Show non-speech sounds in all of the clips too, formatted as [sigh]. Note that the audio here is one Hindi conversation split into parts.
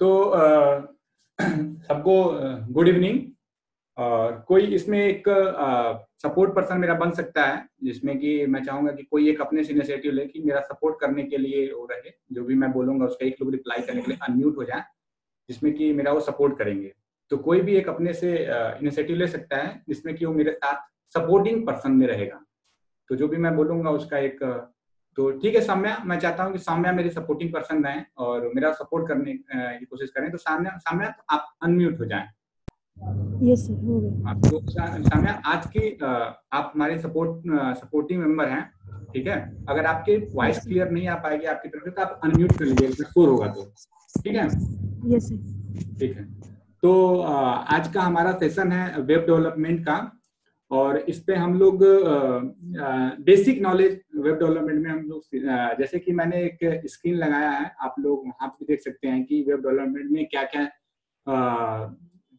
तो [clears throat] सबको गुड इवनिंग और कोई इसमें एक सपोर्ट पर्सन मेरा बन सकता है, जिसमें कि मैं चाहूँगा कि कोई एक अपने से इनिशिएटिव ले कि मेरा सपोर्ट करने के लिए वो रहे, जो भी मैं बोलूँगा उसका एक लोग रिप्लाई करने के लिए अनम्यूट हो जाए, जिसमें कि मेरा वो सपोर्ट करेंगे। तो कोई भी एक अपने से इनिशिएटिव ले सकता है, जिसमें कि वो मेरे साथ सपोर्टिंग पर्सन में रहेगा। तो जो भी मैं बोलूँगा उसका एक तो ठीक है साम्या मैं चाहता हूँ कि साम्या मेरी सपोर्टिंग पर्सन रहे और मेरा सपोर्ट करने की कोशिश करें। तो साम्या साम्या तो आप अनम्यूट हो जाएँ। यस सर हो गया। आपको साम्या आज की आप हमारे सपोर्ट सपोर्टिंग मेंबर हैं ठीक है? अगर आपके वॉइस क्लियर नहीं आ पाएगी आपकी तरफ़ से तो आप अनम्यूट कर लीजिए शोर होगा तो। ठीक है? यस सर ठीक है। तो आज का हमारा सेशन है वेब डेवलपमेंट का। और इस पे हम लोग बेसिक नॉलेज वेब डेवलपमेंट में हम लोग जैसे कि मैंने एक स्क्रीन लगाया है, आप लोग वहाँ पे देख सकते हैं कि वेब डेवलपमेंट में क्या क्या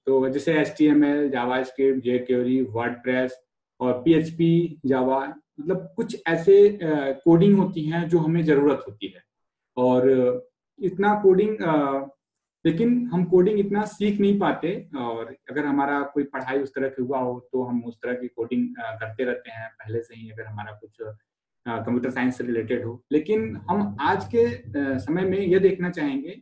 तो जैसे H T M L JavaScript jQuery WordPress और पी एच पी जावा मतलब कुछ ऐसे कोडिंग होती हैं जो हमें ज़रूरत होती है। और इतना कोडिंग लेकिन हम कोडिंग इतना सीख नहीं पाते, और अगर हमारा कोई पढ़ाई उस तरह की हुआ हो तो हम उस तरह की कोडिंग करते रहते हैं। पहले से ही अगर हमारा कुछ कंप्यूटर साइंस से रिलेटेड हो। लेकिन हम आज के समय में यह देखना चाहेंगे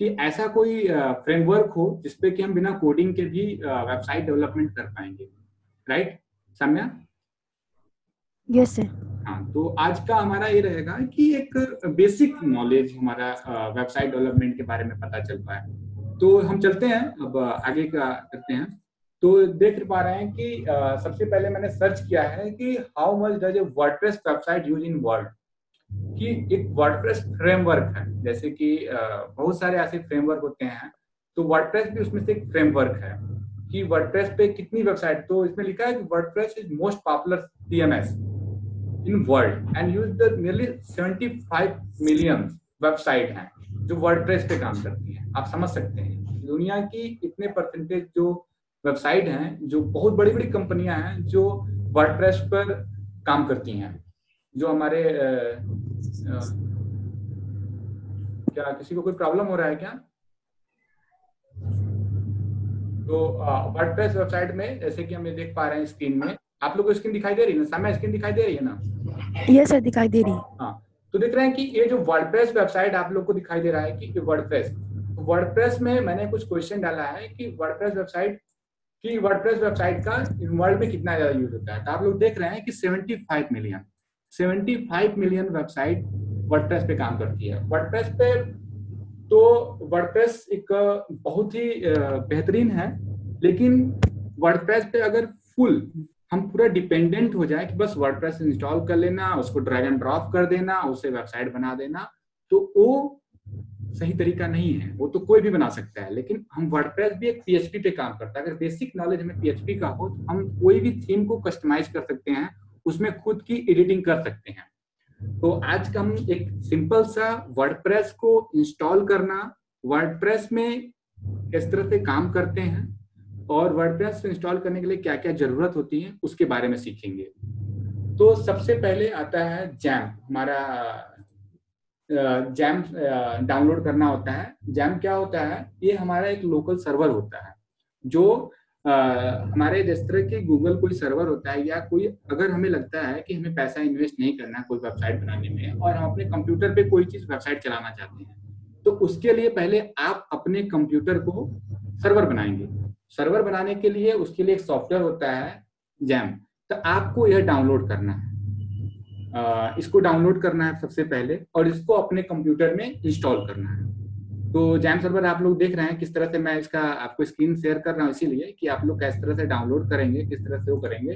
कि ऐसा कोई फ्रेमवर्क हो जिसपे कि हम बिना कोडिंग के भी वेबसाइट डेवलपमेंट कर पाएँगे। राइट साम्या? यस सर हाँ तो आज का हमारा ये रहेगा कि एक बेसिक नॉलेज हमारा वेबसाइट डेवलपमेंट के बारे में पता चल पाए तो हम चलते हैं, अब आगे का करते हैं। तो देख पा रहे हैं कि सबसे पहले मैंने सर्च किया है कि how much does a WordPress website use in world कि एक वर्डप्रेस फ्रेमवर्क है, जैसे कि बहुत सारे ऐसे फ्रेमवर्क होते हैं तो वर्डप्रेस भी उसमें से एक फ्रेमवर्क है कि वर्डप्रेस पे कितनी वेबसाइट तो इसमें लिखा है कि WordPress is most popular CMS in world and use the nearly 75 million website हैं जो वर्डप्रेस पे काम करती हैं। आप समझ सकते हैं दुनिया की इतने परसेंटेज जो वेबसाइट हैं जो बहुत बड़ी बड़ी कंपनियाँ हैं जो वर्डप्रेस पर काम करती हैं जो हमारे आ, आ, क्या किसी को कोई प्रॉब्लम हो रहा है क्या? तो वर्डप्रेस वेबसाइट में जैसे कि हम ये देख पा रहे हैं स्क्रीन में आप लोग को स्क्रीन दिखाई दे रही है ना? समय स्क्रीन दिखाई दे रही है ना? यस सर दिखाई दे रही है। हाँ तो देख रहे हैं कि ये जो वर्डप्रेस वेबसाइट आप लोग को दिखाई दे रहा है कि वर्डप्रेस वर्डप्रेस में मैंने कुछ क्वेश्चन डाला है कि वर्डप्रेस वेबसाइट की वर्डप्रेस वेबसाइट का वर्ल्ड में कितना ज़्यादा यूज़ होता है। तो आप लोग देख रहे हैं कि 75 मिलियन 75 मिलियन वेबसाइट वर्डप्रेस पे काम करती है। वर्डप्रेस पे तो वर्डप्रेस एक बहुत ही बेहतरीन है, लेकिन वर्डप्रेस पे अगर फुल हम पूरा डिपेंडेंट हो जाए कि बस वर्डप्रेस इंस्टॉल कर लेना, उसको ड्रैग एंड ड्रॉप कर देना, उसे वेबसाइट बना देना तो वो सही तरीका नहीं है। वो तो कोई भी बना सकता है, लेकिन हम वर्डप्रेस भी एक पीएचपी पे काम करता है। अगर बेसिक नॉलेज हमें पीएचपी का हो तो हम कोई भी थीम को कस्टमाइज कर सकते हैं, उसमें खुद की एडिटिंग कर सकते हैं। तो आज का हम एक सिंपल सा वर्डप्रेस को इंस्टॉल करना वर्डप्रेस में किस तरह से काम करते हैं। और वर्डप्रेस इंस्टॉल करने के लिए क्या क्या ज़रूरत होती है, उसके बारे में सीखेंगे। तो सबसे पहले आता है जैम हमारा जैम डाउनलोड करना होता है। जैम क्या होता है? ये हमारा एक लोकल सर्वर होता है, जो हमारे जिस तरह के गूगल कोई सर्वर होता है या कोई, अगर हमें लगता है कि हमें पैसा इन्वेस्ट नहीं करना कोई वेबसाइट बनाने में और हम अपने कंप्यूटर पे कोई चीज़ वेबसाइट चलाना चाहते हैं तो उसके लिए पहले आप अपने कंप्यूटर को सर्वर बनाएँगे। सर्वर बनाने के लिए उसके लिए एक सॉफ्टवेयर होता है जैम। तो आपको यह डाउनलोड करना है। आ, इसको डाउनलोड करना है सबसे पहले और इसको अपने कंप्यूटर में इंस्टॉल करना है। तो जैम सर्वर आप लोग देख रहे हैं किस तरह से मैं इसका आपको स्क्रीन शेयर कर रहा हूँ इसीलिए कि आप लोग किस तरह से डाउनलोड करेंगे किस तरह से वो करेंगे।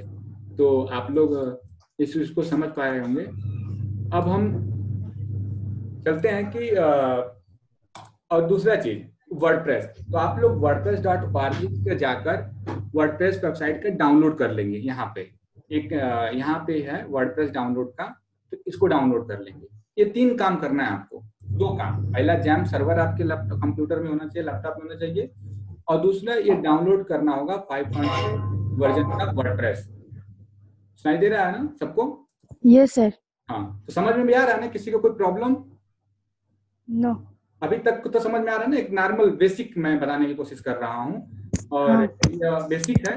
तो आप लोग इस चीज़ को समझ पा रहे होंगे। अब हम चलते हैं कि और दूसरा चीज़। वर्डप्रेस तो आप लोग वर्डप्रेस डॉट पे जाकर वर्डप्रेस वेबसाइट का डाउनलोड कर लेंगे यहाँ पे। एक यहाँ पे है वर्डप्रेस डाउनलोड का तो इसको डाउनलोड कर लेंगे। ये तीन काम करना है आपको। दो काम। पहला जैम सर्वर आपके लैपटॉप कंप्यूटर में होना चाहिए लैपटॉप में होना चाहिए और दूसरा ये डाउनलोड करना होगा फाइव पॉइंट वर्जन का वर्डप्रेस सुनाई दे रहा है ना सबको? यस सर हाँ तो समझ में भी आ रहा है ना किसी को कोई प्रॉब्लम नो अभी तक तो समझ में आ रहा है ना एक नॉर्मल बेसिक मैं बनाने की कोशिश कर रहा हूँ। और हाँ. बेसिक है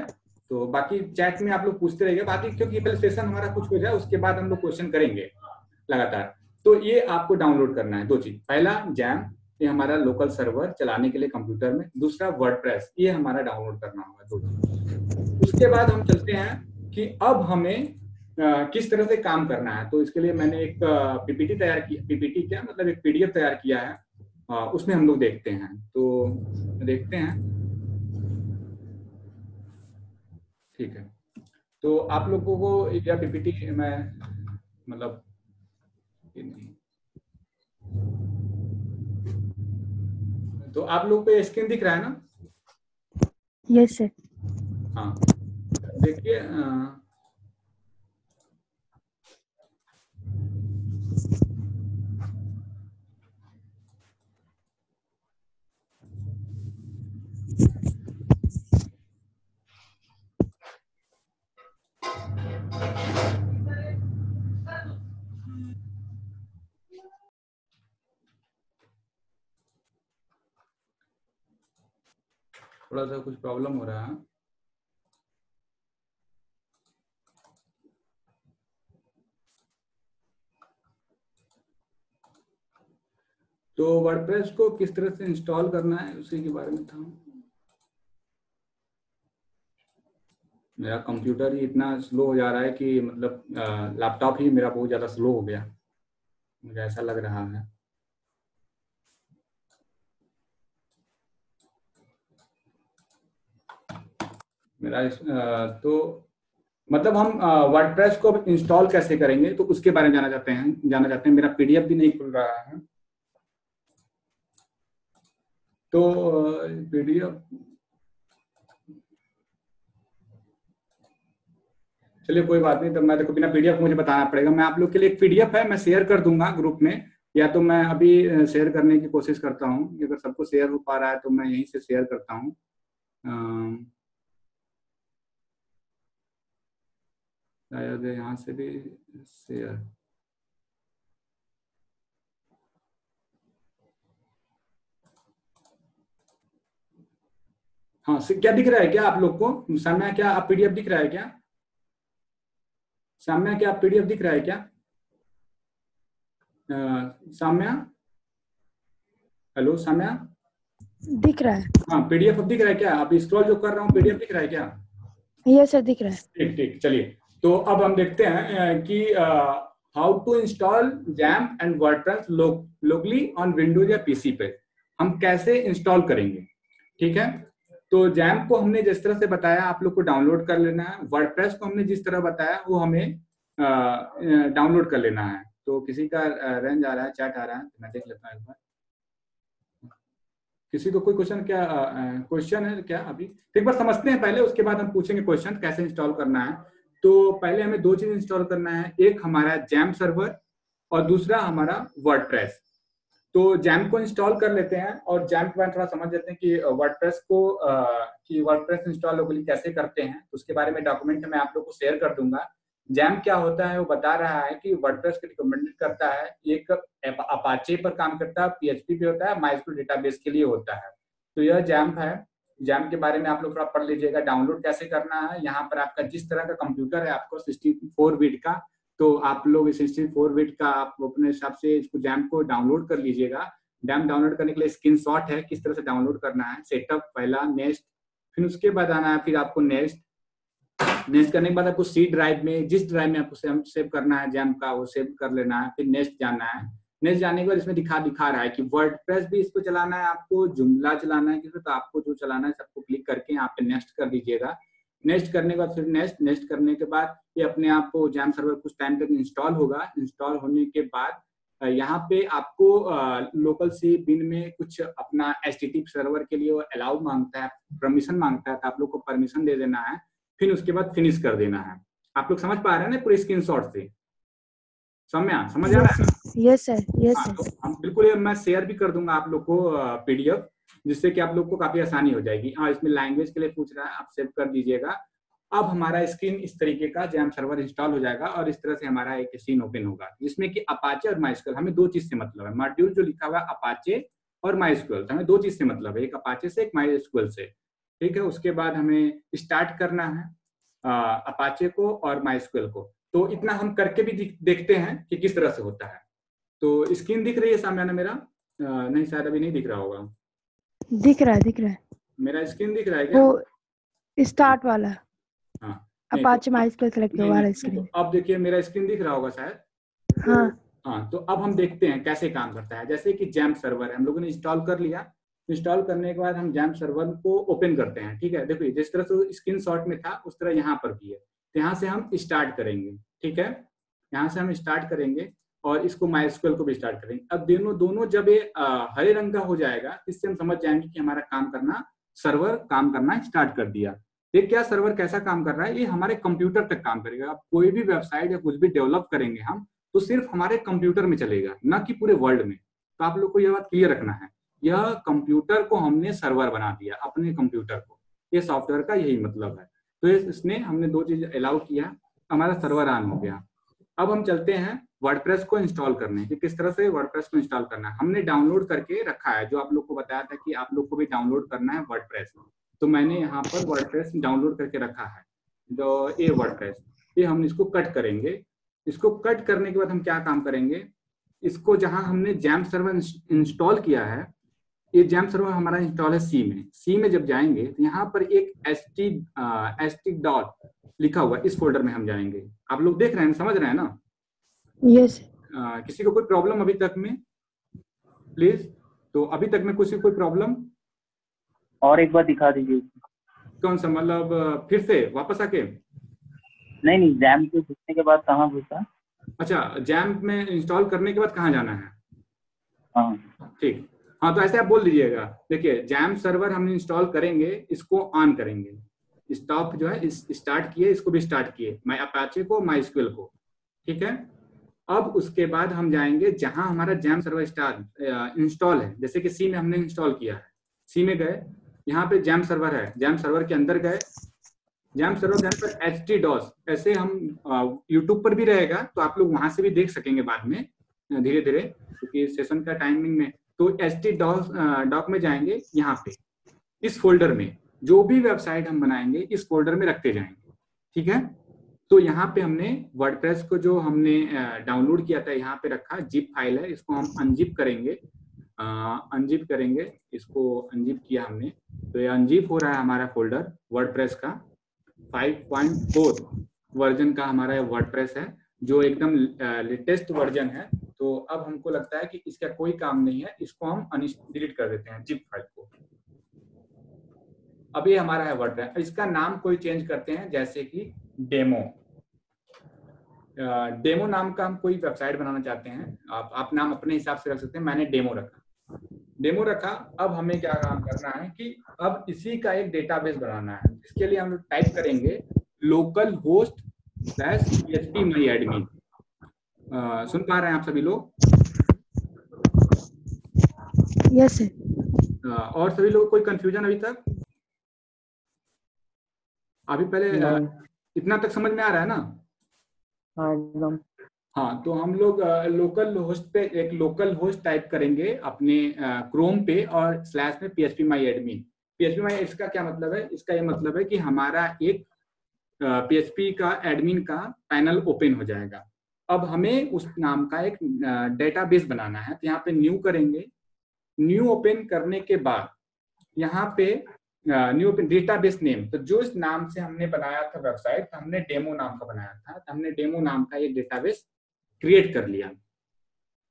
तो बाकी चैट में आप लोग पूछते रहिए बाकी क्योंकि पहले सेशन हमारा कुछ हो जाए उसके बाद हम लोग क्वेश्चन करेंगे लगातार। तो ये आपको डाउनलोड करना है दो चीज़। पहला जैम ये हमारा लोकल सर्वर चलाने के लिए कंप्यूटर में। दूसरा वर्डप्रेस ये हमारा डाउनलोड करना होगा दो चीज़। उसके बाद हम चलते हैं कि अब हमें आ, किस तरह से काम करना है। तो इसके लिए मैंने एक पीपीटी तैयार किया पीपीटी क्या मतलब एक पीडीएफ तैयार किया है। उसमें हम लोग देखते हैं। तो देखते हैं। ठीक है। तो आप लोगों को या पीपीटी मैं मतलब तो आप लोग पे स्क्रीन दिख रहा है ना? यस सर हाँ। देखिए थोड़ा सा कुछ प्रॉब्लम हो रहा है। तो वर्डप्रेस को किस तरह से इंस्टॉल करना है, उसी के बारे में था। मेरा कंप्यूटर ही इतना स्लो हो जा रहा है कि मतलब लैपटॉप ही मेरा बहुत ज़्यादा स्लो हो गया। मुझे ऐसा लग रहा है। मेरा तो मतलब हम वर्डप्रेस को इंस्टॉल कैसे करेंगे तो उसके बारे में जाना चाहते हैं, जाना चाहते हैं। मेरा पीडीएफ भी नहीं खुल रहा है। तो पीडीएफ चलिए, कोई बात नहीं तो मैं देखो, बिना पीडीएफ मुझे बताना पड़ेगा। मैं आप लोग के लिए एक पीडीएफ है, मैं शेयर कर दूँगा ग्रुप में, या तो मैं अभी शेयर करने की कोशिश करता हूँ। अगर सबको शेयर हो पा रहा है तो मैं यहीं से शेयर करता हूँ। शायद यहाँ से भी शेयर हाँ क्या दिख रहा है क्या आप लोग को? सामने क्या आप पीडीएफ दिख रहा है क्या? सामने क्या पीडीएफ दिख रहा है क्या? साम्या हेलो साम्या दिख रहा है। हाँ पीडीएफ अब दिख रहा है क्या? आप स्क्रॉल जो कर रहा हूँ पीडीएफ दिख रहा है क्या? यस सर दिख रहा है। ठीक ठीक चलिए। तो अब हम देखते हैं कि how to install XAMPP and WordPress locally on Windows या पीसी पे। हम कैसे इंस्टॉल करेंगे? ठीक है? तो जैम को हमने जिस तरह से बताया, आप लोग को डाउनलोड कर लेना है। वर्डप्रेस को हमने जिस तरह बताया, वो हमें डाउनलोड कर लेना है। तो किसी का रेंज आ रहा है चैट आ रहा है तो मैं देख लेता हूँ एक बार। किसी को कोई क्वेश्चन क्या क्वेश्चन है क्या अभी? एक बार समझते हैं पहले, उसके बाद हम पूछेंगे क्वेश्चन कैसे इंस्टॉल करना है। तो पहले हमें दो चीज़ इंस्टॉल करना है। एक हमारा जैम सर्वर और दूसरा हमारा वर्डप्रेस तो जैम को इंस्टॉल कर लेते हैं और जैम के बारे में थोड़ा समझ लेते हैं कि वर्डप्रेस को कि वर्डप्रेस इंस्टॉल लोकली कैसे करते हैं। तो उसके बारे में डॉक्यूमेंट मैं आप लोग को शेयर कर दूँगा। जैम क्या होता है वो बता रहा है कि वर्डप्रेस को रिकमेंडेड करता है। एक अपाचे पर काम करता है पीएचपी पे होता है माइस्क्रो डेटाबेस के लिए होता है। तो यह जैम है। जैम के बारे में आप लोग थोड़ा पढ़ लीजिएगा, डाउनलोड कैसे करना है, यहाँ पर आपका जिस तरह का कंप्यूटर है, आपको सिक्सटी फोर बीट का तो आप लोग सिक्सटी फोर बीट का आप अपने हिसाब से इसको जैम को डाउनलोड कर लीजिएगा। डैम डाउनलोड करने के लिए स्क्रीन शॉट है, किस तरह से डाउनलोड करना है सेटअप पहला नेक्स्ट फिर उसके बाद आना है, फिर आपको नेक्स्ट नेक्स्ट करने के बाद आपको सी ड्राइव में, जिस ड्राइव में आपको सेव करना है, जैम का, वो सेव कर लेना है, फिर नेक्स्ट जाना है। नेक्स्ट जाने के बाद इसमें दिखा दिखा रहा है कि वर्ड भी इसको चलाना है, आपको जुमला चलाना है तो आपको जो चलाना है सबको क्लिक करके यहाँ पे नेक्स्ट कर दीजिएगा। नेक्स्ट करने के बाद फिर नेक्स्ट नेक्स्ट करने के बाद ये अपने आप को जैम सर्वर कुछ टाइम तक इंस्टॉल होगा। इंस्टॉल होने के बाद यहाँ पे आपको लोकल सी बिन में कुछ अपना एच सर्वर के लिए अलाउ माँगता है परमिशन माँगता है तो आप लोग को परमिशन दे देना है, फिर उसके बाद फिनिश कर देना है। आप लोग समझ पा रहे हैं ना पूरे स्क्रीन से? समझ समझ आ रहा है? यस सर यस सर बिल्कुल मैं शेयर भी कर दूँगा आप लोग को पीडीएफ जिससे कि आप लोग को काफ़ी आसानी हो जाएगी। हाँ इसमें लैंग्वेज के लिए पूछ रहा है आप सेव कर दीजिएगा। अब हमारा स्क्रीन इस तरीके का जैम सर्वर इंस्टॉल हो जाएगा और इस तरह से हमारा एक सीन ओपन होगा जिसमें कि अपाचे और माइस्कल हमें दो चीज़ से मतलब है। मॉड्यूल जो लिखा हुआ है अपाचे और माई स्क्वेल हमें दो चीज़ से मतलब है एक अपाचे से एक माई से। ठीक है उसके बाद हमें स्टार्ट करना है अपाचे को और माई को। तो इतना हम करके भी देखते हैं कि किस तरह से होता है। तो स्क्रीन दिख रही है सामने ना मेरा? नहीं शायद अभी नहीं दिख रहा होगा। दिख रहा है दिख रहा है। मेरा स्क्रीन दिख रहा है क्या? वो स्टार्ट वाला। हाँ। अपाचे माई स्क्वेल सेलेक्ट हुआ नहीं, स्क्रीन अब देखिए मेरा स्क्रीन दिख रहा होगा शायद। हाँ। हाँ तो अब हम देखते हैं कैसे काम करता है। जैसे कि जैम सर्वर है हम लोगों ने इंस्टॉल कर लिया। इंस्टॉल करने के बाद हम जैम सर्वर को ओपन करते हैं ठीक है? देखो जिस तरह से स्क्रीन शॉट में था उस तरह यहाँ पर भी है। यहाँ से हम स्टार्ट करेंगे, ठीक है? यहाँ से हम स्टार्ट करेंगे और इसको माई को भी स्टार्ट करेंगे। अब दोनों दोनों जब ये हरे रंग का हो जाएगा, इससे हम समझ जाएँगे कि हमारा काम करना सर्वर काम करना स्टार्ट कर दिया। ये क्या सर्वर कैसा काम कर रहा है? ये हमारे कंप्यूटर तक काम करेगा। अब कोई भी वेबसाइट या कुछ भी डेवलप करेंगे हम तो सिर्फ़ हमारे कंप्यूटर में चलेगा, न कि पूरे वर्ल्ड में। तो आप लोग को यह बात क्लियर रखना है। यह कंप्यूटर को हमने सर्वर बना दिया, अपने कंप्यूटर को। ये सॉफ्टवेयर का यही मतलब है। तो इसने हमने दो चीज़ अलाउ किया, हमारा सर्वर ऑन हो गया। अब हम चलते हैं वर्डप्रेस को इंस्टॉल करने कि, किस तरह से वर्डप्रेस को इंस्टॉल करना है। हमने डाउनलोड करके रखा है, जो आप लोग को बताया था कि आप लोग को भी डाउनलोड करना है वर्डप्रेस तो मैंने यहाँ पर वर्डप्रेस डाउनलोड करके रखा है, जो ए वर्डप्रेस ये हम इसको कट करेंगे। इसको कट करने के बाद हम क्या काम करेंगे? इसको जहाँ हमने जैम सर्वर इंस्टॉल किया है ये जैम सर्वर हमारा इंस्टॉल है सी में। सी में जब जाएँगे तो यहाँ पर एक S T S T dot लिखा हुआ इस फोल्डर में हम जाएँगे। आप लोग देख रहे हैं समझ रहे हैं ना? यस किसी को कोई प्रॉब्लम अभी तक में? प्लीज़ तो अभी तक में किसी को कोई प्रॉब्लम और एक बार दिखा दीजिए। कौन सा मतलब फिर से वापस आके? नहीं नहीं जैम के घुसने के बाद कहाँ घुसा? अच्छा जैम में इंस्टॉल करने के बाद कहाँ जाना है? हाँ। ठीक। हाँ तो ऐसे आप बोल दीजिएगा। देखिए, जैम सर्वर हम इंस्टॉल करेंगे, इसको ऑन करेंगे। स्टॉप जो है, इस स्टार्ट किए, इसको भी स्टार्ट किए माई अपाचे को माई स्क्वेल को। ठीक है? अब उसके बाद हम जाएँगे जहाँ हमारा जैम सर्वर स्टार्ट इंस्टॉल है। जैसे कि सी में हमने इंस्टॉल किया है। सी में गए, यहाँ पे जैम सर्वर है। जैम सर्वर के अंदर गए। जैम सर्वर के अंदर एच टी डॉस ऐसे हम यूट्यूब पर भी रहेगा तो आप लोग वहाँ से भी देख सकेंगे बाद में धीरे धीरे क्योंकि सेशन का टाइमिंग में तो एच टी डॉक में जाएँगे यहाँ पे, इस फोल्डर में, जो भी वेबसाइट हम बनाएँगे, इस फोल्डर में रखते जाएँगे, ठीक है? तो यहाँ पे हमने वर्डप्रेस को जो हमने डाउनलोड किया था, यहाँ पे रखा जिप फ़ाइल है, इसको हम अनजिप करेंगे अनजिप करेंगे, इसको अनजिप किया हमने तो ये अनजिप हो रहा है हमारा फोल्डर वर्डप्रेस का 5.4 वर्जन का हमारा वर्डप्रेस है, जो एकदम लेटेस्ट वर्जन है तो अब हमको लगता है कि इसका कोई काम नहीं है, इसको हम डिलीट कर देते हैं जिप फ़ाइल को। अब ये हमारा है वर्ड इसका नाम कोई चेंज करते हैं, जैसे कि डेमो डेमो नाम का हम कोई वेबसाइट बनाना चाहते हैं, आप आप नाम अपने हिसाब से रख सकते हैं, मैंने डेमो रखा। डेमो रखा, अब हमें क्या काम करना है कि अब इसी का एक डेटाबेस बनाना है। इसके लिए हम टाइप करेंगे local host slash P my admin सुन पा रहे हैं आप सभी लोग? यस सर और सभी लोग कोई कंफ्यूजन अभी तक? अभी पहले इतना तक समझ में आ रहा है ना? हाँ एकदम। हाँ तो हम लोग लोकल होस्ट पे एक लोकल होस्ट टाइप करेंगे अपने क्रोम पे और स्लैश में P H P my admin P H P my इसका क्या मतलब है? इसका ये मतलब है कि हमारा एक पी एच पी का एडमिन का पैनल ओपन हो जाएगा। अब हमें उस नाम का एक डेटाबेस बनाना है। तो यहाँ पे न्यू करेंगे। न्यू ओपन करने के बाद यहाँ पे न्यू ओपन डेटाबेस नेम तो जो इस नाम से हमने बनाया था वेबसाइट तो हमने डेमो नाम का बनाया था। तो हमने डेमो नाम का एक डेटाबेस क्रिएट कर लिया।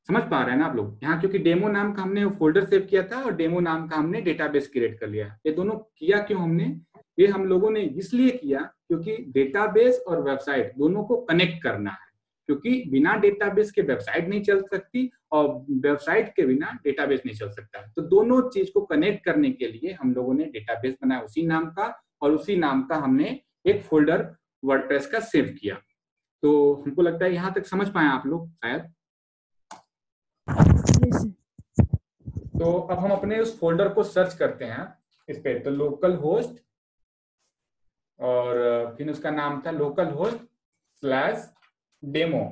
समझ पा रहे हैं ना आप लोग? यहाँ क्योंकि डेमो नाम का हमने फोल्डर सेव किया था और डेमो नाम का हमने डेटाबेस क्रिएट कर लिया। ये दोनों किया क्यों हमने? ये हम लोगों ने इसलिए किया क्योंकि डेटाबेस और वेबसाइट दोनों को कनेक्ट करना है। क्योंकि बिना डेटाबेस के वेबसाइट नहीं चल सकती और वेबसाइट के बिना डेटाबेस नहीं चल सकता। तो दोनों चीज़ को कनेक्ट करने के लिए हम लोगों ने डेटाबेस बनाया उसी नाम का और उसी नाम का हमने एक फोल्डर वर्डप्रेस का सेव किया। तो हमको लगता है यहाँ तक समझ पाए आप लोग शायद। तो अब हम अपने उस फोल्डर को सर्च करते हैं इस पे। तो लोकल होस्ट और फिर उसका नाम था लोकल होस्ट स्लैश डेमो।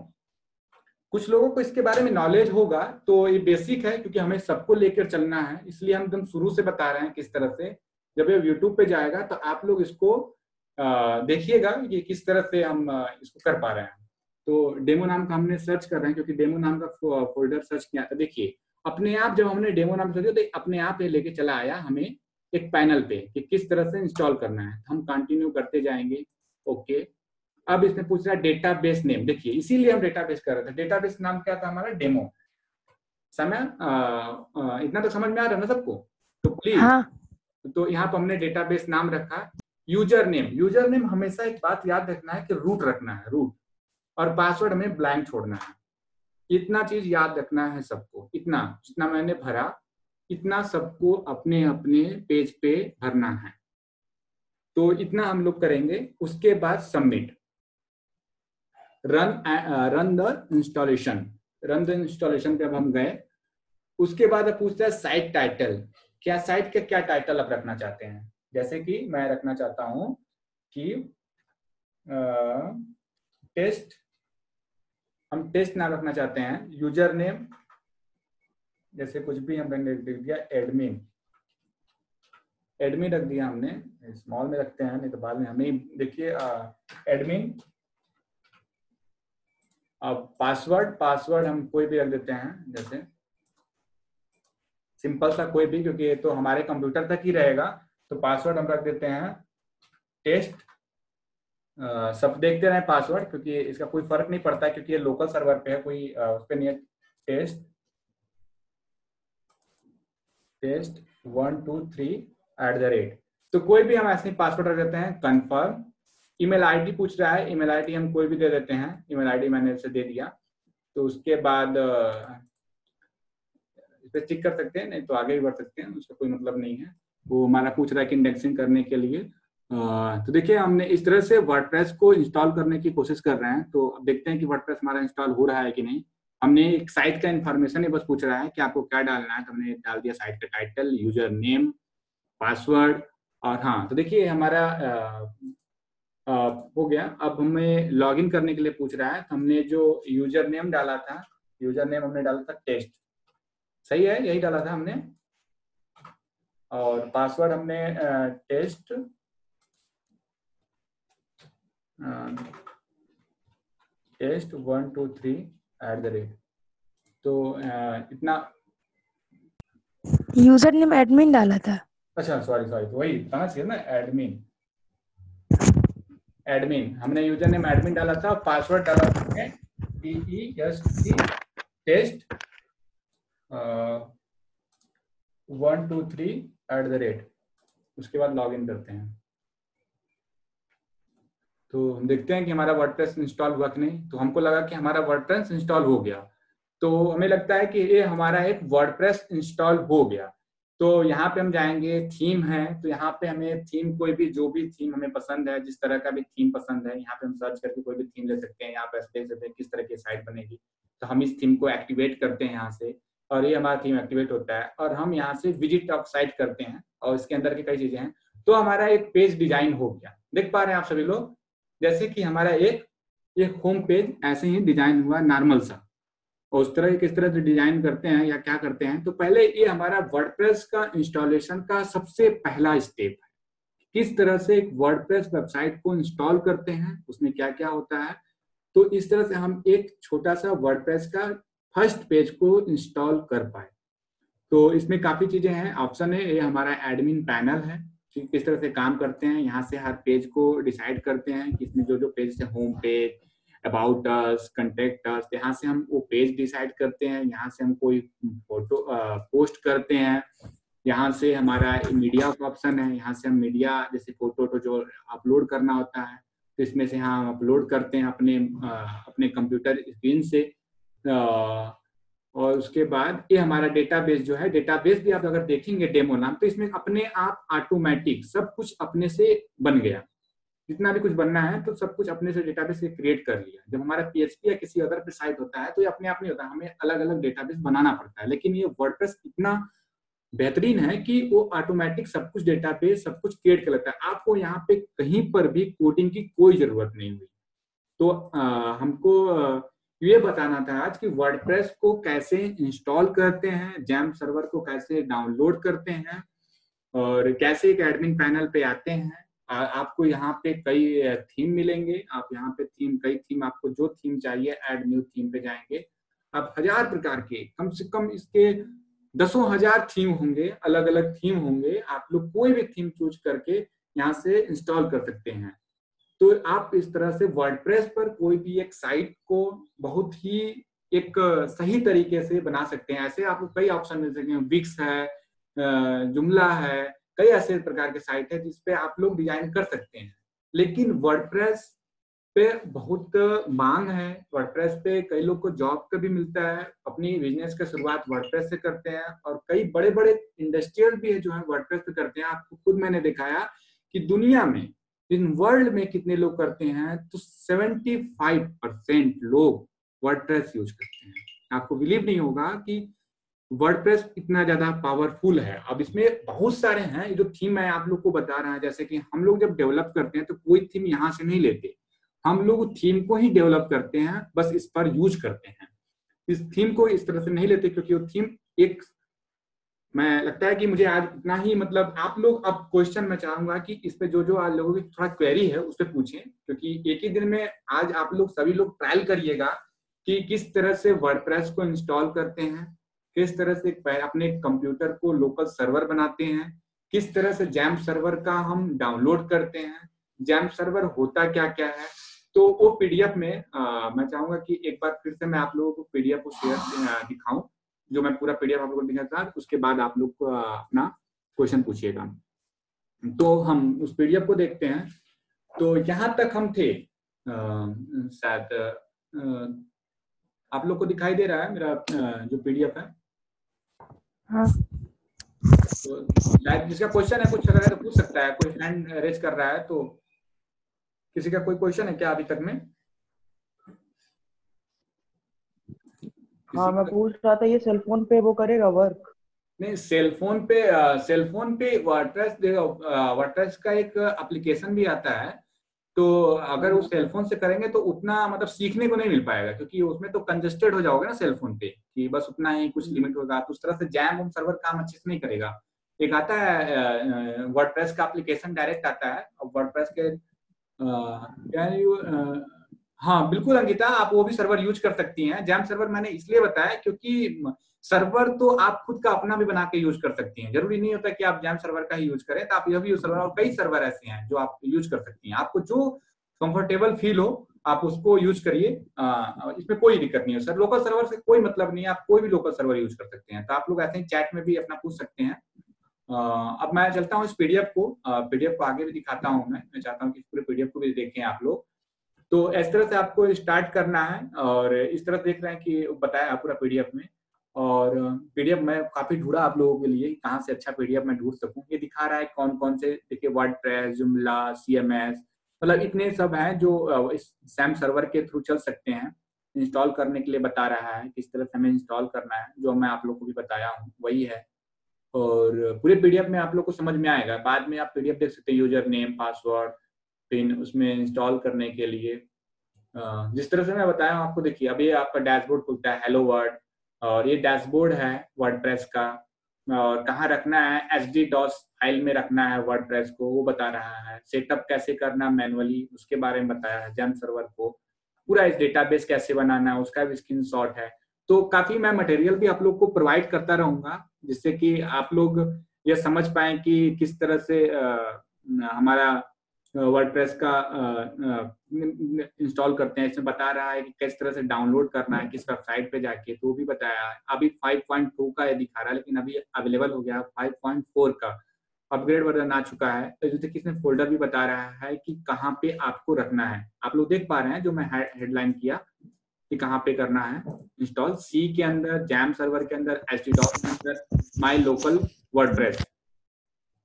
कुछ लोगों को इसके बारे में नॉलेज होगा तो ये बेसिक है, क्योंकि हमें सबको लेकर चलना है। इसलिए हम एकदम शुरू से बता रहे हैं किस तरह से। जब ये यूट्यूब पे जाएगा तो आप लोग इसको देखिएगा कि किस तरह से हम इसको कर पा रहे हैं। तो डेमो नाम का हमने सर्च कर रहे हैं, क्योंकि डेमो नाम का फोल्डर सर्च किया था। देखिए, अपने आप जब हमने डेमो नाम किया तो अपने आप ये लेके चला आया हमें एक पैनल पे कि किस तरह से इंस्टॉल करना है। हम कंटिन्यू करते जाएँगे। ओके अब इसमें पूछ रहा है डेटाबेस नेम देखिए इसीलिए हम डेटाबेस कर रहे थे। डेटाबेस नाम क्या था हमारा? डेमो समय? इतना तो समझ में आ रहा है ना सबको? तो प्लीज़ हाँ। तो यहाँ पर हमने डेटाबेस नाम रखा। यूज़र नेम यूज़र नेम हमेशा एक बात याद रखना है कि रूट रखना है रूट और पासवर्ड हमें ब्लैंक छोड़ना है। इतना चीज़ याद रखना है सबको। इतना जितना मैंने भरा इतना सबको अपने अपने पेज पे भरना है। तो इतना हम लोग करेंगे। उसके बाद submit run run the installation run the installation पे अब हम गए। उसके बाद अब पूछता है साइट टाइटल क्या साइट का क्या टाइटल आप रखना चाहते हैं? जैसे कि मैं रखना चाहता हूँ कि टेस्ट हम टेस्ट नाम रखना चाहते हैं। यूज़र नेम जैसे कुछ भी हमने लिख दिया एडमिन एडमिन रख दिया हमने। स्मॉल में रखते हैं, नहीं तो बाद में हमें देखिए एडमिन अब पासवर्ड पासवर्ड हम कोई भी रख देते हैं जैसे सिंपल सा कोई भी क्योंकि ये तो हमारे कंप्यूटर तक ही रहेगा तो पासवर्ड हम रख देते हैं टेस्ट अ, सब देखते रहे पासवर्ड क्योंकि इसका कोई फ़र्क नहीं पड़ता क्योंकि ये लोकल सर्वर पे है कोई उस पर नहीं है test test one two three at the rate तो कोई भी हम ऐसे पासवर्ड रख देते हैं कंफर्म ईमेल आईडी पूछ रहा है ईमेल आईडी हम कोई भी दे देते हैं ईमेल आईडी मैंने इसे दे दिया। तो उसके बाद इस पे टिक कर सकते हैं, नहीं तो आगे भी बढ़ सकते हैं, उसका कोई मतलब नहीं है। वो हमारा पूछ रहा है कि इंडेक्सिंग करने के लिए। तो देखिए, हमने इस तरह से वर्डप्रेस को इंस्टॉल करने की कोशिश कर रहे हैं तो अब देखते हैं कि वर्डप्रेस हमारा इंस्टॉल हो रहा है कि नहीं। हमने एक साइट का इन्फॉर्मेशन ही बस पूछ रहा है कि आपको क्या डालना है तो हमने डाल दिया साइट का टाइटल यूज़र नेम पासवर्ड और हाँ तो देखिए, हमारा हो गया। अब हमें लॉगिन करने के लिए पूछ रहा है। हमने जो यूज़र नेम डाला था यूज़र नेम हमने डाला था टेस्ट सही है? यही डाला था हमने। और पासवर्ड हमने test test one two three at the rate तो इतना यूज़र नेम एडमिन डाला था। अच्छा सॉरी सॉरी तो वही ना? एडमिन एडमिन हमने यूज़र नेम एडमिन डाला था पासवर्ड डाला था test one two three at the rate उसके बाद लॉग इन करते हैं। तो हम देखते हैं कि हमारा वर्डप्रेस इंस्टॉल हुआ कि नहीं। तो हमको लगा कि हमारा वर्डप्रेस इंस्टॉल हो गया। तो हमें लगता है कि ये हमारा एक वर्डप्रेस इंस्टॉल हो गया। तो यहाँ पे हम जाएँगे थीम है तो यहाँ पे हमें थीम कोई भी, जो भी थीम हमें पसंद है, जिस तरह का भी थीम पसंद है, यहाँ पे हम सर्च करके कोई भी थीम ले सकते हैं, यहाँ पे देख सकते हैं, किस तरह की साइट बनेगी। तो हम इस थीम को एक्टिवेट करते हैं यहाँ से, और ये हमारा थीम एक्टिवेट होता है, और हम यहाँ से विज़िट ऑफ़ साइट करते हैं, और इसके अंदर की कई चीज़ें हैं। तो हमारा एक पेज डिज़ाइन हो गया। देख पा रहे हैं आप सभी लोग, जैसे कि हमारा एक एक होम पेज ऐसे ही डिज़ाइन हुआ नॉर्मल सा। और उस तरह किस तरह से डिज़ाइन करते हैं या क्या करते हैं तो पहले ये हमारा वर्डप्रेस का इंस्टॉलेशन का सबसे पहला स्टेप है। किस तरह से एक वर्डप्रेस वेबसाइट को इंस्टॉल करते हैं, उसमें क्या क्या होता है तो इस तरह से हम एक छोटा सा वर्डप्रेस का फ़र्स्ट पेज को इंस्टॉल कर पाए। तो इसमें काफ़ी चीज़ें हैं ऑप्शन है, ये हमारा एडमिन पैनल है किस तरह से काम करते हैं, यहाँ से हर पेज को डिसाइड करते हैं, कि इसमें जो जो page home page about us contact us यहाँ से हम वो पेज डिसाइड करते हैं यहाँ से हम कोई फ़ोटो पोस्ट करते हैं यहाँ से हमारा मीडिया का ऑप्शन है यहाँ से हम मीडिया जैसे फ़ोटो वोटो जो अपलोड करना होता है तो इसमें से हम अपलोड करते हैं अपने अ, अपने कंप्यूटर स्क्रीन से अ, और उसके बाद ये हमारा डेटाबेस जो है डेटाबेस भी आप अगर देखेंगे डेमो नाम तो इसमें अपने आप ऑटोमेटिक सब कुछ अपने से बन गया। जितना भी कुछ बनना है तो सब कुछ अपने से डेटाबेस क्रिएट कर लिया। जब हमारा पीएचपी या किसी अदर पे साइट होता है तो ये अपने आप नहीं होता हमें अलग अलग डेटाबेस बनाना पड़ता है। लेकिन ये वर्डप्रेस इतना बेहतरीन है कि वो ऑटोमेटिक सब कुछ डेटाबेस सब कुछ क्रिएट कर लेता है। आपको यहाँ पे कहीं पर भी कोडिंग की कोई ज़रूरत नहीं हुई। तो आ, हमको ये बताना था आज कि वर्डप्रेस को कैसे इंस्टॉल करते हैं जैम सर्वर को कैसे डाउनलोड करते हैं और कैसे एक एडमिन पैनल पे आते हैं आपको यहाँ पे कई थीम मिलेंगे। आप यहाँ पे थीम कई थीम आपको जो थीम चाहिए एड न्यू थीम पे जाएँगे। आप हज़ार प्रकार के, कम से कम इसके दसों हज़ार थीम होंगे अलग अलग थीम होंगे। आप लोग कोई भी थीम चूज़ करके यहाँ से इंस्टॉल कर सकते हैं। तो आप इस तरह से वर्डप्रेस पर कोई भी एक साइट को बहुत ही एक सही तरीके से बना सकते हैं। ऐसे आपको कई ऑप्शन मिल सकते हैं। विक्स है जुमला है कई ऐसे प्रकार के साइट है जिसपे आप लोग डिज़ाइन कर सकते हैं। लेकिन वर्डप्रेस पे बहुत मांग है। वर्डप्रेस पे कई लोग को जॉब का भी मिलता है। अपनी बिज़नेस का शुरुआत वर्डप्रेस से करते हैं और कई बड़े बड़े इंडस्ट्रियल भी है जो है वर्डप्रेस पे करते हैं। आपको खुद मैंने दिखाया कि दुनिया में, इन वर्ल्ड में कितने लोग करते हैं तो 75 परसेंट लोग वर्डप्रेस यूज़ करते हैं। आपको बिलीव नहीं होगा कि वर्डप्रेस इतना ज़्यादा पावरफुल है। अब इसमें बहुत सारे हैं जो थीम मैं आप लोग को बता रहा है, जैसे कि हम लोग जब डेवलप करते हैं तो कोई थीम यहाँ से नहीं लेते। हम लोग थीम को ही डेवलप करते हैं, बस इस पर यूज़ करते हैं। इस थीम को इस तरह से नहीं लेते, क्योंकि वो थीम एक, मैं लगता है कि मुझे आज इतना ही मतलब आप लोग अब क्वेश्चन मैं चाहूँगा कि इस पे जो जो आज लोगों की थोड़ा क्वेरी है, उस पर पूछें। क्योंकि एक ही दिन में आज आप लोग सभी लोग ट्रायल करिएगा कि किस तरह से वर्डप्रेस को इंस्टॉल करते हैं। किस तरह से अपने कंप्यूटर को लोकल सर्वर बनाते हैं किस तरह से जैम सर्वर का हम डाउनलोड करते हैं जैम सर्वर होता क्या क्या है तो वो पीडीएफ में आ, मैं चाहूँगा कि एक बार फिर से मैं आप लोगों को पीडीएफ को शेयर दिखाऊँ जो मैं पूरा पीडीएफ आप लोगों को दिखाता उसके बाद आप लोग अपना क्वेश्चन पूछिएगा। तो हम उस पीडीएफ को देखते हैं। तो यहाँ तक हम थे। शायद आप लोग को दिखाई दे रहा है मेरा आ, जो पीडीएफ है। हाँ। तो जिसका क्वेश्चन है कुछ अगर है तो पूछ सकता है कोई हैंड रेज कर रहा है तो। किसी का कोई क्वेश्चन है क्या अभी तक में? हाँ मैं पूछ रहा था ये सेलफोन पे वो करेगा वर्क नहीं सेलफोन पे सेलफोन पे वर्डप्रेस वर्डप्रेस का एक एप्लीकेशन भी आता है। तो अगर वो सेलफोन से करेंगे तो उतना मतलब सीखने को नहीं मिल पाएगा क्योंकि उसमें तो कंजेस्टेड हो जाओगे ना सेलफोन पे कि बस उतना ही कुछ लिमिट होगा। तो उस तरह से जैम उन सर्वर काम अच्छे से नहीं करेगा। एक आता है वर्डप्रेस का एप्लीकेशन डायरेक्ट आता है। और वर्डप्रेस के यू हाँ बिल्कुल अंकिता आप वो भी सर्वर यूज़ कर सकती हैं। जैम सर्वर मैंने इसलिए बताया क्योंकि सर्वर तो आप खुद का अपना भी बना के यूज़ कर सकती हैं। ज़रूरी नहीं होता कि आप जैम सर्वर का ही यूज़ करें तो आप यह भी सर्वर और कई सर्वर ऐसे हैं जो आप यूज़ कर सकती हैं। आपको जो कंफर्टेबल फील हो, आप उसको यूज़ करिए। इसमें कोई दिक्कत नहीं है सर। लोकल सर्वर से कोई मतलब नहीं है। आप कोई भी लोकल सर्वर यूज़ कर सकते हैं। तो आप लोग ऐसे ही चैट में भी अपना पूछ सकते हैं। अब मैं चलता हूँ इस पीडीएफ को। पीडीएफ को आगे भी दिखाता हूँ मैं। मैं चाहता हूँ कि पूरे पीडीएफ को भी देखें आप लोग। तो इस तरह से आपको स्टार्ट करना है और इस तरह देख रहे हैं कि बताया पूरा पीडीएफ में। और पीडीएफ मैं काफ़ी ढूंढा आप लोगों के लिए, कहाँ से अच्छा पीडीएफ मैं ढूंढ सकूँ। ये दिखा रहा है कौन कौन से, देखिए, वर्ड प्रेस, जुमला सी एम एस मतलब इतने सब हैं जो इस सैम सर्वर के थ्रू चल सकते हैं। इंस्टॉल करने के लिए बता रहा है किस तरह से हमें इंस्टॉल करना है, जो मैं आप लोग को भी बताया हूँ, वही है। और पूरे पीडीएफ में आप लोग को समझ में आएगा। बाद में आप पीडीएफ देख सकते हैं, यूज़र नेम, पासवर्ड, पिन, उसमें इंस्टॉल करने के लिए। जिस तरह से मैं बताया हूँ आपको, देखिए अभी आपका डैशबोर्ड खुलता है, हेलो वर्ड और ये डैशबोर्ड है वर्ड का। और कहाँ रखना है? एच डी डॉस फ़ाइल में रखना है वर्ड को वो बता रहा है। सेटअप कैसे करना मैनुअली उसके बारे में बताया है जेम सर्वर को। पूरा इस डेटाबेस कैसे बनाना है उसका भी स्क्रीन शॉट है। तो काफ़ी मैं मटेरियल भी आप लोग को प्रोवाइड करता रहूँगा जिससे कि आप लोग ये समझ पाए कि किस तरह से आ, हमारा वर्डप्रेस का इंस्टॉल करते हैं, इसमें बता रहा है कि किस तरह से डाउनलोड करना है, किस वेबसाइट पे जाके तो भी बताया। अभी 5.2 का ये दिखा रहा है, लेकिन अभी अवेलेबल हो गया 5.4 का। अपग्रेड वर्जन आ चुका है। तो जैसे कि इसमें फोल्डर भी बता रहा है कि कहाँ पे आपको रखना है। आप लोग देख पा रहे हैं जो मैं हेडलाइन किया कि कहाँ पे करना है। इंस्टॉल सी के अंदर जैम सर्वर के अंदर एच के अंदर माई लोकल वर्डप्रेस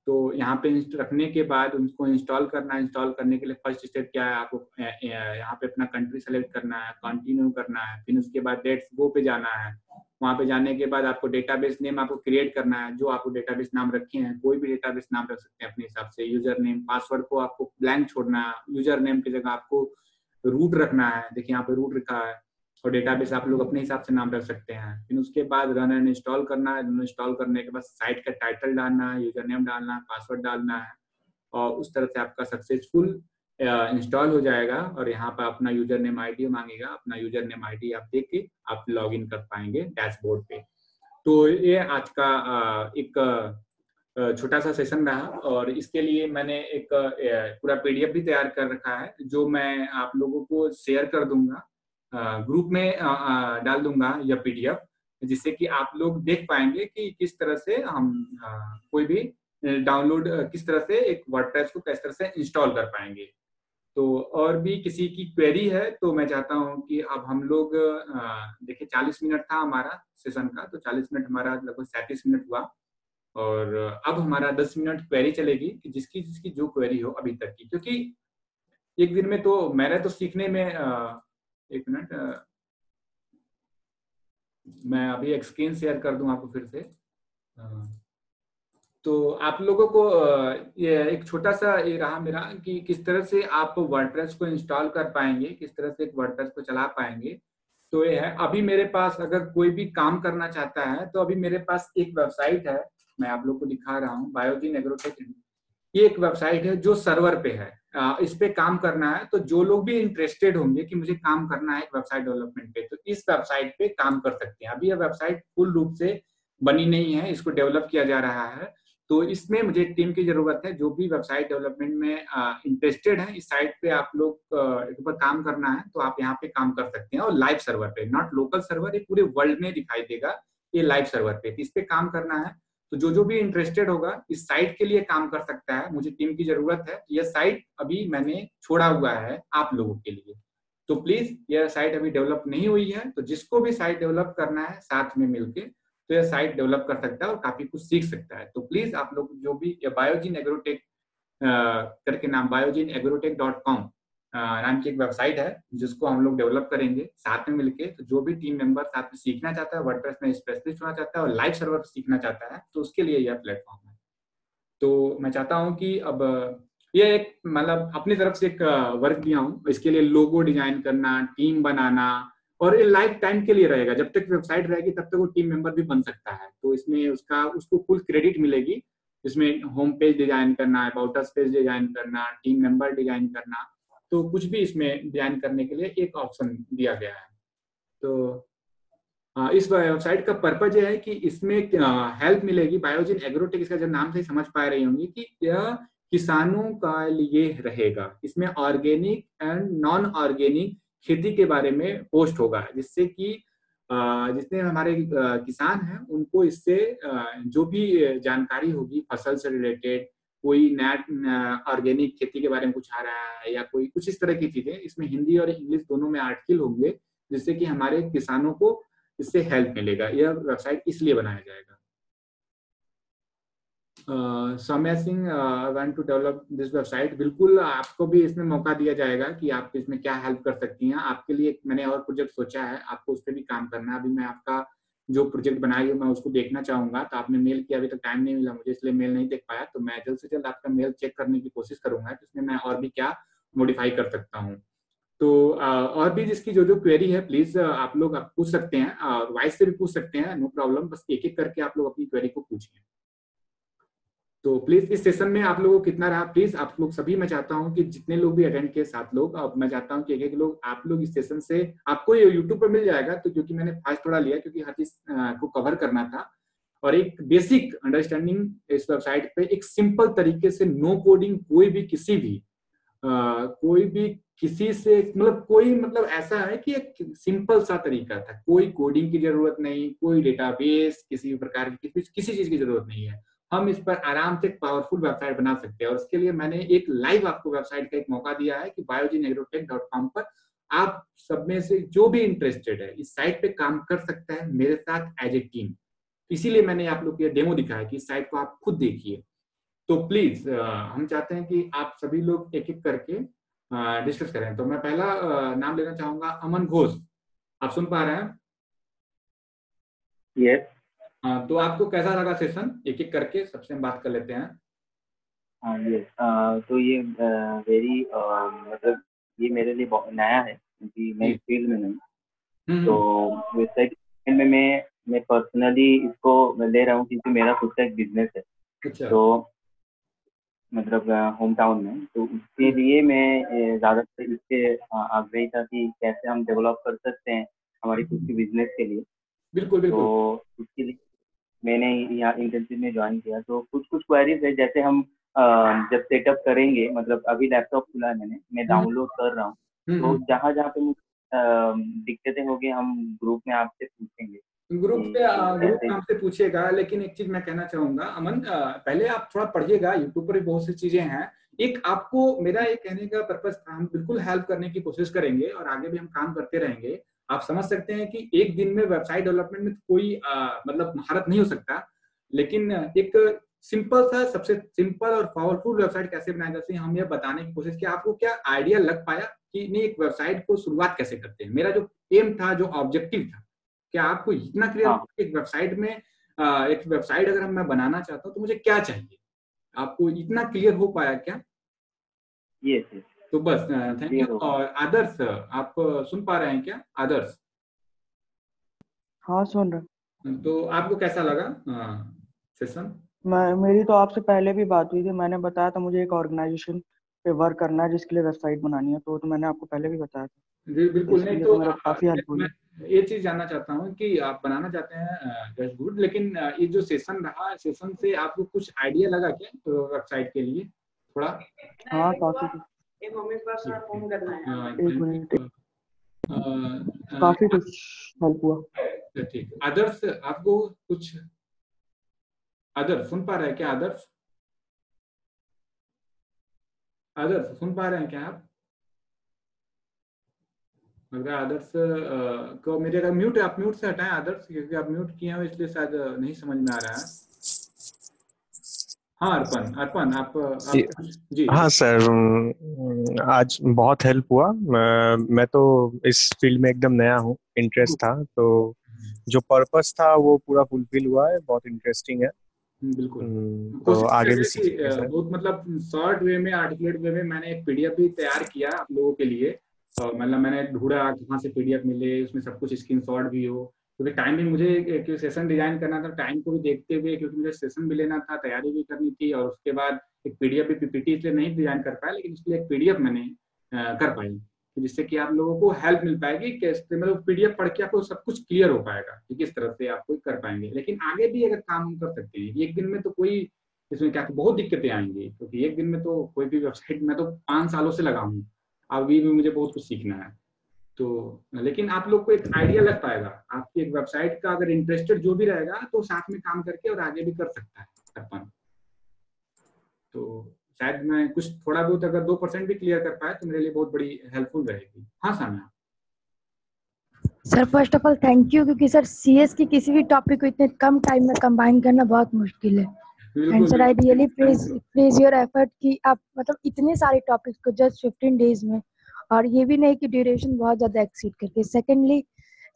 तो यहाँ पे रखने के बाद उनको इंस्टॉल करना है इंस्टॉल करने के लिए फ़र्स्ट स्टेप क्या है? आपको यहाँ पे अपना कंट्री सेलेक्ट करना है, कंटिन्यू करना है, फिर उसके बाद डेट्स गो पे जाना है। वहाँ पे जाने के बाद आपको डेटाबेस नेम आपको क्रिएट करना है, जो आपको डेटाबेस नाम रखे हैं, कोई भी डेटाबेस नाम रख सकते हैं अपने हिसाब से। यूज़र नेम, पासवर्ड को आपको ब्लैंक छोड़ना है, यूज़र नेम की जगह आपको रूट रखना है। देखिए यहाँ पे रूट रखा है। और डेटाबेस आप लोग अपने हिसाब से नाम रख सकते हैं। फिर उसके बाद रन एंड इंस्टॉल करना है इंस्टॉल करने के बाद साइट का टाइटल डालना है यूज़र नेम डालना है पासवर्ड डालना है और उस तरह से आपका सक्सेसफुल इंस्टॉल हो जाएगा और यहाँ पर अपना यूज़र नेम आईडी मांगेगा। अपना यूज़र नेम आई आप देख के आप लॉग इन कर पाएँगे डैशबोर्ड पे। तो ये आज का एक छोटा सा सेशन रहा और इसके लिए मैंने एक पूरा पीडीएफ भी तैयार कर रखा है, जो मैं आप लोगों को शेयर कर दूँगा। ग्रुप में डाल दूँगा यह पीडीएफ जिससे कि आप लोग देख पाएँगे कि किस तरह से हम कोई भी डाउनलोड किस तरह से एक वर्डप्रेस को किस तरह से इंस्टॉल कर पाएँगे। तो और भी किसी की क्वेरी है तो मैं चाहता हूँ कि अब हम लोग देखिए 40 मिनट था हमारा सेशन का तो 40 मिनट हमारा लगभग सैंतीस मिनट हुआ। और अब हमारा 10 मिनट क्वेरी चलेगी, कि जिसकी जिसकी जो क्वेरी हो अभी तक की। क्योंकि एक दिन में तो मैंने तो सीखने में एक मिनट मैं अभी एक स्क्रीन शेयर कर दूँ आपको फिर से। तो आप लोगों को ये एक छोटा सा ये रहा मेरा कि किस तरह से आप वर्डप्रेस को इंस्टॉल कर पाएँगे, किस तरह से एक वर्डप्रेस को चला पाएँगे। तो ये है, अभी मेरे पास अगर कोई भी काम करना चाहता है तो अभी मेरे पास एक वेबसाइट है, मैं आप लोग को दिखा रहा हूँ बायोजिन एग्रोटेक ये एक वेबसाइट है जो सर्वर पे है। इस पे काम करना है तो जो लोग भी इंटरेस्टेड होंगे कि मुझे काम करना है वेबसाइट डेवलपमेंट पे तो इस वेबसाइट पे काम कर सकते हैं। अभी यह वेबसाइट फुल रूप से बनी नहीं है, इसको डेवलप किया जा रहा है तो इसमें मुझे टीम की ज़रूरत है, जो भी वेबसाइट डेवलपमेंट में इंटरेस्टेड है, इस साइट पे आप लोग एक ऊपर काम करना है तो आप यहाँ पे काम कर सकते हैं, और लाइव सर्वर पे नॉट लोकल सर्वर ये पूरे वर्ल्ड में दिखाई देगा, ये लाइव सर्वर पे इस पे काम करना है तो जो जो भी इंटरेस्टेड होगा, इस साइट के लिए काम कर सकता है। मुझे टीम की ज़रूरत है। यह साइट अभी मैंने छोड़ा हुआ है आप लोगों के लिए। तो प्लीज़ यह साइट अभी डेवलप नहीं हुई है। तो जिसको भी साइट डेवलप करना है, साथ में मिलकर तो यह साइट डेवलप कर सकता है और काफ़ी कुछ सीख सकता है। तो प्लीज़ आप लोग जो भी बायोजिन एग्रोटेक करके नाम बायोजिन एग्रोटेक डॉट कॉम नाम की एक वेबसाइट है, जिसको हम लोग डेवलप करेंगे साथ में मिलके। तो जो भी टीम मेंबर साथ में सीखना चाहता है वर्डप्रेस में स्पेशलिस्ट होना चाहता है और लाइव सर्वर सीखना चाहता है तो उसके लिए यह प्लेटफॉर्म है। तो मैं चाहता हूँ कि अब ये एक मतलब अपनी तरफ़ से एक वर्क दिया हूँ। इसके लिए लोगो डिज़ाइन करना टीम बनाना और ये लाइफ टाइम के लिए रहेगा। जब तक वेबसाइट रहेगी, तब तक वो टीम मेंबर भी बन सकता है। तो इसमें उसका, उसको फुल क्रेडिट मिलेगी। इसमें होम पेज डिज़ाइन करना अबाउट पेज डिज़ाइन करना टीम मेंबर डिज़ाइन करना। तो कुछ भी इसमें डिज़ाइन करने के लिए एक ऑप्शन दिया गया है। तो इस वेबसाइट का पर्पज यह है कि इसमें हेल्प मिलेगी। बायोजिन एग्रोटेक इसका जब नाम से समझ पा रही होंगी कि यह किसानों का लिए रहेगा। इसमें ऑर्गेनिक एंड नॉन ऑर्गेनिक खेती के बारे में पोस्ट होगा, जिससे कि जितने हमारे किसान हैं, उनको इससे जो भी जानकारी होगी, फ़सल से रिलेटेड कोई नेट ऑर्गेनिक खेती के बारे में कुछ आ रहा है या कोई कुछ इस तरह की चीज़ें, इसमें हिंदी और इंग्लिश दोनों में आर्टिकल होंगे, जिससे कि हमारे किसानों को इससे हेल्प मिलेगा, यह वेबसाइट इसलिए बनाया जाएगा। Saumya Singh want to develop this website बिल्कुल आपको भी इसमें मौका दिया जाएगा कि आप इसमें क्या हेल्प कर सकती हैं। आपके लिए मैंने और प्रोजेक्ट सोचा है, आपको उस पर भी काम करना है। अभी मैं आपका जो प्रोजेक्ट बनाया गया मैं उसको देखना चाहूँगा। तो आपने मेल किया, अभी तक टाइम नहीं मिला मुझे, इसलिए मेल नहीं देख पाया। तो मैं जल्द से जल्द आपका मेल चेक करने की कोशिश करूँगा कि इसमें मैं और भी क्या मॉडिफाई कर सकता हूँ। तो और भी जिसकी जो जो क्वेरी है प्लीज़ आप लोग पूछ सकते हैं वॉइस से भी पूछ सकते हैं नो प्रॉब्लम बस एक एक करके आप लोग अपनी क्वेरी को पूछिए। तो प्लीज़ इस सेशन में आप लोगों को कितना रहा? प्लीज़ आप लोग सभी मैं चाहता हूँ कि जितने लोग भी अटेंड किए सात लोग अब मैं चाहता हूँ कि एक एक लोग आप लोग इस सेशन से आपको ये यूट्यूब पर मिल जाएगा। तो क्योंकि मैंने फास्ट थोड़ा लिया क्योंकि हर चीज़ को कवर करना था। और एक बेसिक अंडरस्टैंडिंग इस वेबसाइट पे एक सिंपल तरीके से नो कोडिंग कोई भी किसी भी आ, कोई भी किसी से मतलब कोई मतलब ऐसा है कि एक सिंपल सा तरीका था। कोई कोडिंग की ज़रूरत नहीं कोई डेटाबेस किसी भी प्रकार की किसी, चीज़ की ज़रूरत नहीं है। हम इस पर आराम से पावरफुल वेबसाइट बना सकते हैं। और उसके लिए मैंने एक लाइव आपको वेबसाइट का एक मौका दिया है कि बायोजिन पर आप सब में से जो भी इंटरेस्टेड है, इस साइट पे काम कर सकता है मेरे साथ एज ए टीम इसीलिए मैंने आप लोग को डेमो दिखाया कि इस साइट को आप खुद देखिए। तो प्लीज़ हम चाहते हैं कि आप सभी लोग एक एक करके डिस्कस करें। तो मैं पहला नाम लेना चाहूँगा अमन घोष। आप सुन पा रहे हैं? Yes. हाँ तो आपको कैसा लगा सेशन एक एक करके सबसे हम बात कर लेते हैं। हाँ ये तो ये वेरी मतलब ये मेरे लिए बहुत नया है क्योंकि मैं इस फ़ील्ड में नहीं हम्म, तो वेबसाइट में मैं मैं पर्सनली इसको ले रहा हूँ क्योंकि मेरा खुद का एक बिज़नेस है। अच्छा। तो मतलब होम टाउन में। तो उसके लिए मैं ज़्यादातर इसके अ, आग्रही था कि कैसे हम डेवलप कर सकते हैं हमारी खुद की बिज़नेस के लिए। बिल्कुल बिल्कुल। तो उसके लिए मैंने यहाँ इंटर्नशिप में ज्वाइन किया। तो कुछ कुछ क्वेरीज है जैसे हम जब सेटअप करेंगे मतलब अभी लैपटॉप खुला है मैंने मैं डाउनलोड कर रहा हूँ। हम्म, तो हम्म। जहाँ जहाँ पे मुझे दिक्कतें होगी हम ग्रुप में आपसे पूछेंगे। ग्रुप पे ग्रुप कैसे हमसे पूछिएगा लेकिन एक चीज़ मैं कहना चाहूँगा अमन पहले आप थोड़ा पढ़िएगा यूट्यूब पर भी बहुत सी चीज़ें हैं। एक आपको मेरा एक कहने का पर्पज था हम बिल्कुल हेल्प करने की कोशिश करेंगे और आगे भी हम काम करते रहेंगे। आप समझ सकते हैं कि एक दिन में वेबसाइट डेवलपमेंट में कोई आ, मतलब महारत नहीं हो सकता लेकिन एक सिंपल सा सबसे सिंपल और पावरफुल वेबसाइट कैसे बनाया जाती है हम ये बताने की कोशिश की आपको क्या आइडिया लग पाया कि नहीं एक वेबसाइट को शुरुआत कैसे करते हैं? मेरा जो एम था जो ऑब्जेक्टिव था क्या आपको इतना क्लियर हाँ। एक वेबसाइट में एक वेबसाइट अगर मैं बनाना चाहता हूँ तो मुझे क्या चाहिए? आपको इतना क्लियर हो पाया क्या? यस यस तो बस थैंक यू। और आदर्श आप सुन पा रहे हैं क्या? आदर्श हाँ सुन रहा तो आपको कैसा लगा सेशन मैं मेरी तो आपसे पहले भी बात हुई थी मैंने बताया था मुझे एक ऑर्गेनाइजेशन पे वर्क करना है जिसके लिए वेबसाइट बनानी है तो, तो मैंने आपको पहले भी बताया था। जी बिल्कुल नहीं तो तो काफ़ी हेल्प हुई ये चीज़ जानना चाहता हूँ कि आप बनाना चाहते हैं जस्ट गुड लेकिन ये जो सेशन रहा सेशन से आपको कुछ आइडिया लगा क्या तो वेबसाइट के लिए? थोड़ा? हाँ काफ़ी कुछ एक मम्मी के पास थोड़ा फ़ोन करना है। एक मिनट। अ, काफ़ी कुछ हेल्प हुआ। ठीक। आदर्श आपको कुछ? आदर्श सुन पा रहे हैं क्या आदर्श? आदर्श सुन पा रहे हैं क्या आप? अगर आदर्श को मेरे अगर म्यूट है आप म्यूट से हटाएँ आदर्श क्योंकि आप म्यूट किए हो इसलिए शायद नहीं समझ में आ रहा है। हाँ अर्पण अर्पण आप, आप जी। हाँ सर आज बहुत हेल्प हुआ। मैं मैं तो इस फ़ील्ड में एकदम नया हूँ इंटरेस्ट था तो जो पर्पस था वो पूरा फुलफिल हुआ है बहुत इंटरेस्टिंग है। बिल्कुल। तो आगे भी बहुत मतलब शॉर्ट वे में आर्टिकुलेट वे में मैंने एक पीडीएफ भी तैयार किया आप लोगों के लिए। मतलब मैंने ढूंढा कहाँ से पीडीएफ मिले उसमें सब कुछ स्क्रीनशॉट भी हो। क्योंकि टाइम भी मुझे सेशन डिज़ाइन करना था टाइम को भी देखते हुए, क्योंकि मुझे सेशन भी लेना था, तैयारी भी करनी थी, और उसके बाद एक पीडीएफ भी पीपीटी इसलिए नहीं डिज़ाइन कर पाया, लेकिन इसलिए एक पीडीएफ मैंने कर पाई जिससे कि आप लोगों को हेल्प मिल पाएगी कैसे मतलब पीडीएफ पढ़ के आपको सब कुछ क्लियर हो पाएगा, कि किस तरह से आप कोई कर पाएँगे। लेकिन आगे भी अगर काम हम कर सकते हैं, एक दिन में तो कोई, इसमें क्या बहुत दिक्कतें आएँगी, क्योंकि एक दिन में तो कोई भी वेबसाइट में तो पाँच सालों से लगा हूँ अभी भी मुझे बहुत कुछ सीखना है। तो लेकिन आप लोग को एक आइडिया लग पाएगा। आपकी एक वेबसाइट का अगर इंटरेस्टेड जो भी रहेगा तो साथ में काम करके और आगे भी कर सकता है अपन। तो शायद मैं कुछ थोड़ा बहुत अगर दो परसेंट भी क्लियर कर पाए तो मेरे लिए बहुत बड़ी हेल्पफुल रहेगी। हाँ सामना sir first of all thank you क्योंकि सर सीएस की किसी भी टॉपिक को इतने कम टाइम में कंबाइन करना बहुत मुश्किल है। And sir I really praise praise your effort कि आप मतलब इतने सारे टॉपिक्स को जस्ट 15 डेज़ में और ये भी नहीं कि ड्यूरेशन बहुत ज़्यादा एक्सीड करके सेकेंडली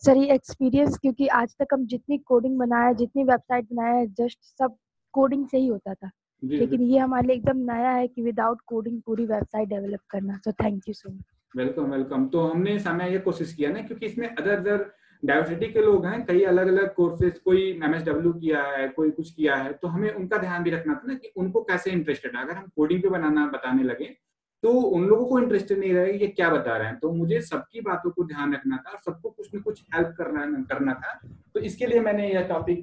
सर ये एक्सपीरियंस क्योंकि आज तक हम जितनी कोडिंग बनाया जितनी वेबसाइट बनाया जस्ट सब कोडिंग से ही होता था। लेकिन ये हमारे लिए एकदम नया है कि विदाउट कोडिंग पूरी वेबसाइट डेवलप करना। So thank you so much welcome welcome तो हमने समय ये कोशिश किया ना क्योंकि इसमें अदर अदर डाइवर्सिटी के लोग हैं कई अलग अलग कोर्सेज कोई एम एस डब्ल्यू किया है कोई कुछ किया है तो हमें उनका ध्यान भी रखना था ना कि उनको कैसे इंटरेस्टेड है। अगर हम कोडिंग पे बनाना बताने लगे तो उन लोगों को इंटरेस्टेड नहीं रहेगा ये क्या बता रहे हैं? तो मुझे सबकी बातों को ध्यान रखना था सबको कुछ ना कुछ हेल्प करना करना था। तो इसके लिए मैंने यह टॉपिक